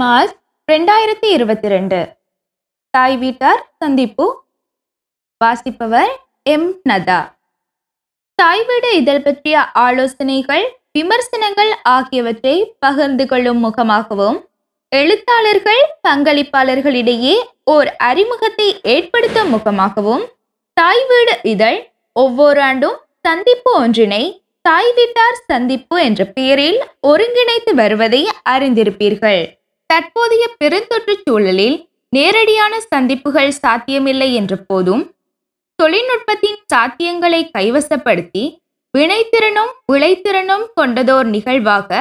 March ரெண்டாயிரத்தி இருபத்தி ரெண்டு. தாய் வீட்டார் சந்திப்பு. வாசிப்பவர் எம். நதா. தாய் வீடு இதழ் பற்றிய ஆலோசனைகள் விமர்சனங்கள் ஆகியவற்றை பகிர்ந்து கொள்ளும் முகமாகவும் எழுத்தாளர்கள் பங்களிப்பாளர்களிடையே ஓர் அறிமுகத்தை ஏற்படுத்தும் முகமாகவும் தாய் வீடு இதழ் ஒவ்வொரு ஆண்டும் சந்திப்பு ஒன்றினை தாய் வீட்டார் சந்திப்பு என்ற பெயரில் ஒருங்கிணைத்து வருவதை அறிந்திருப்பீர்கள். தற்போதைய பெருந்தொற்று சூழலில் நேரடியான சந்திப்புகள் சாத்தியமில்லை என்ற போதும் தொழில்நுட்பத்தின் சாத்தியங்களை கைவசப்படுத்தி வினைத்திறனும் விளைத்திறனும் கொண்டதோர் நிகழ்வாக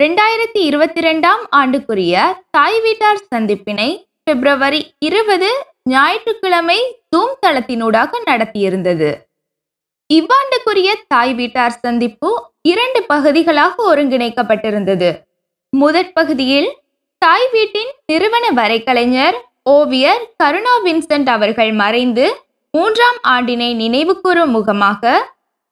ரெண்டாயிரத்தி இருபத்தி ரெண்டாம் ஆண்டுக்குரிய தாய் வீட்டார் சந்திப்பினை பிப்ரவரி இருபது ஞாயிற்றுக்கிழமை ஜூம் தளத்தினூடாக நடத்தியிருந்தது. இவ்வாண்டுக்குரிய தாய் வீட்டார் சந்திப்பு இரண்டு பகுதிகளாக ஒருங்கிணைக்கப்பட்டிருந்தது. முதற் பகுதியில் தாய் வீட்டின் நிறுவன வரைகலைஞர் ஓவியர் கருணா வின்சென்ட் அவர்கள் மறைந்து மூன்றாம் ஆண்டினை நினைவுகூரும் முகமாக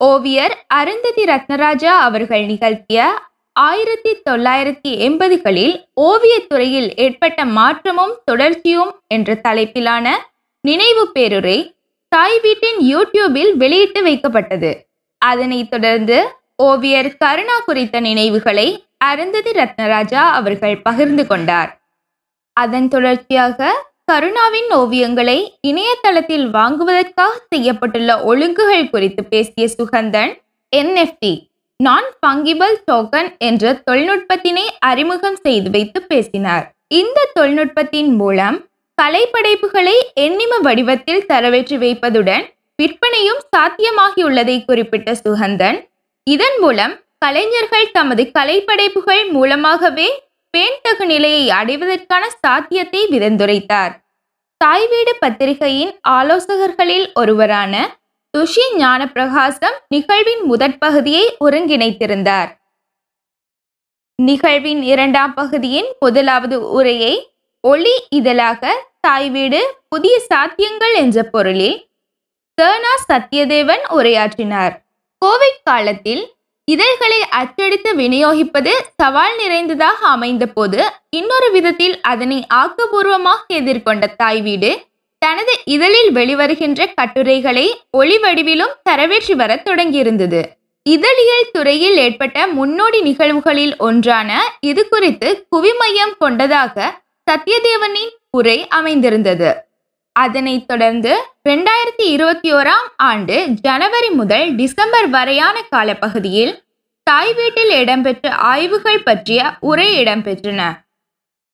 ஓவியர் அருந்ததி ரத்னராஜா அவர்கள் நிகழ்த்திய ஆயிரத்தி தொள்ளாயிரத்தி எண்பதுகளில் ஓவியத்துறையில் ஏற்பட்ட மாற்றமும் தொடர்ச்சியும் என்ற தலைப்பிலான நினைவு பேருரை தாய் வீட்டின் யூடியூபில் வெளியிட்டு வைக்கப்பட்டது. அதனைத் தொடர்ந்து ஓவியர் கருணா குறித்த நினைவுகளை அருந்ததி ரத்னராஜா அவர்கள் பகிர்ந்து கொண்டார். அதன் தொடர்ச்சியாக கருணாவின் ஓவியங்களை இணையதளத்தில் வாங்குவதற்காக செய்யப்பட்டுள்ள ஒழுங்குகள் குறித்து பேசிய சுகந்தன் என்எஃப்டி நான் பங்கிபல் டோக்கன் என்ற தொழில்நுட்பத்தினை அறிமுகம் செய்து வைத்து பேசினார். இந்த தொழில்நுட்பத்தின் மூலம் கலைப்படைப்புகளை எண்ணிம வடிவத்தில் தரவேற்றி வைப்பதுடன் விற்பனையும் சாத்தியமாகியுள்ளதை குறிப்பிட்ட சுகந்தன் இதன் மூலம் கலைஞர்கள் தமது கலைப்படைப்புகள் மூலமாகவே பேண்தகு நிலையை அடைவதற்கான சாத்தியத்தை விதந்துரைத்தார் தாய் வீடு பத்திரிகையின் ஆலோசகர்களில் ஒருவரான துஷி ஞானப்பிரகாசம் நிகழ்வின் முதற் பகுதியை ஒருங்கிணைத்திருந்தார். நிகழ்வின் இரண்டாம் பகுதியின் முதலாவது உரையை ஒளி இதழாக தாய் வீடு புதிய சாத்தியங்கள் என்ற பொருளில் சர்னா சத்யதேவன் உரையாற்றினார். கோவிட் காலத்தில் இதழ்களை அச்சடித்து விநியோகிப்பது சவால் நிறைந்ததாக அமைந்த போது இன்னொரு விதத்தில் அதனை ஆக்கபூர்வமாக எதிர்கொண்ட தாய் வீடு தனது இதழில் வெளிவருகின்ற கட்டுரைகளை ஒளி வடிவிலும் தரவேற்றி வர தொடங்கியிருந்தது. இதழியல் துறையில் ஏற்பட்ட முன்னோடி நிகழ்வுகளில் ஒன்றான இது குறித்து குவிமையம் கொண்டதாக சத்யதேவனின் உரை அமைந்திருந்தது. அதனைத் தொடர்ந்து ரெண்டாயிரத்தி இருபத்தி ஓராம் ஆண்டு ஜனவரி முதல் டிசம்பர் வரையான காலப்பகுதியில் தாய் வீட்டில் இடம்பெற்ற ஆய்வுகள் பற்றிய உரை இடம்பெற்றன.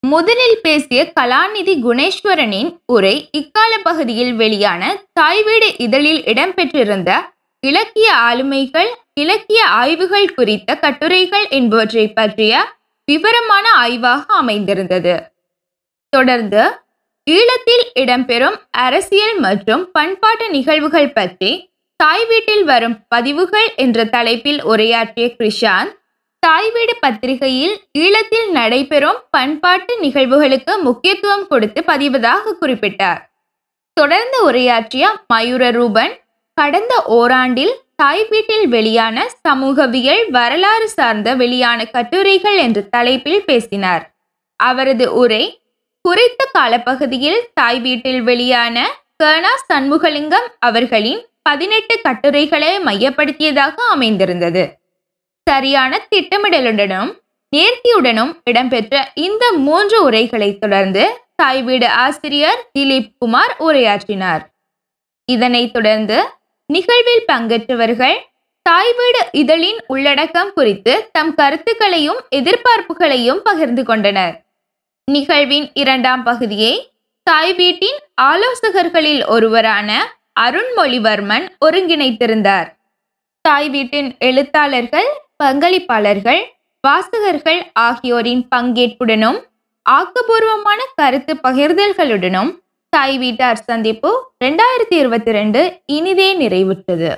முதலில் பேசிய கலாநிதி குணேஸ்வரனின் உரை இக்கால பகுதியில் வெளியான தாய் வீடு இதழில் இடம்பெற்றிருந்த இலக்கிய ஆளுமைகள் இலக்கிய ஆய்வுகள் குறித்த கட்டுரைகள் என்பவற்றை பற்றிய விவரமான ஆய்வாக அமைந்திருந்தது. தொடர்ந்து ஈழத்தில் இடம்பெறும் அரசியல் மற்றும் பண்பாட்டு நிகழ்வுகள் பற்றி தாய் வீட்டில் வரும் பதிவுகள் என்ற தலைப்பில் உரையாற்றிய கிருஷாந்த் தாய் வீடு பத்திரிகையில் ஈழத்தில் நடைபெறும் பண்பாட்டு நிகழ்வுகளுக்கு முக்கியத்துவம் கொடுத்து பதிவதாக குறிப்பிட்டார். தொடர்ந்து உரையாற்றிய மயூர ரூபன் கடந்த ஓராண்டில் தாய் வீட்டில் வெளியான சமூகவியல் வரலாறு சார்ந்த வெளியான கட்டுரைகள் என்ற தலைப்பில் பேசினார். அவரது உரை குறித்த காலப்பகுதியில் தாய் வீட்டில் வெளியான கர்ணா சண்முகலிங்கம் அவர்களின் பதினெட்டு கட்டுரைகளை மையப்படுத்தியதாக அமைந்திருந்தது. சரியான திட்டமிடலுடனும் நேர்த்தியுடனும் இடம்பெற்ற இந்த மூன்று உரைகளை தொடர்ந்து தாய் வீடு ஆசிரியர் திலீப் குமார் உரையாற்றினார். இதனைத் தொடர்ந்து நிகழ்வில் பங்கேற்றவர்கள் தாய் வீடு இதழின் உள்ளடக்கம் குறித்து தம் கருத்துக்களையும் எதிர்பார்ப்புகளையும் பகிர்ந்து கொண்டனர். நிகழ்வின் இரண்டாம் பகுதியை தாய் வீட்டின் ஆலோசகர்களில் ஒருவரான அருண்மொழிவர்மன் ஒருங்கிணைத்திருந்தார். தாய் வீட்டின் எழுத்தாளர்கள் பங்களிப்பாளர்கள் வாசகர்கள் ஆகியோரின் பங்கேற்புடனும் ஆக்கபூர்வமான கருத்து பகிர்தல்களுடனும் தாய் வீட்டார் சந்திப்பு ரெண்டாயிரத்தி இருபத்தி ரெண்டு இனிதே நிறைவுற்றது.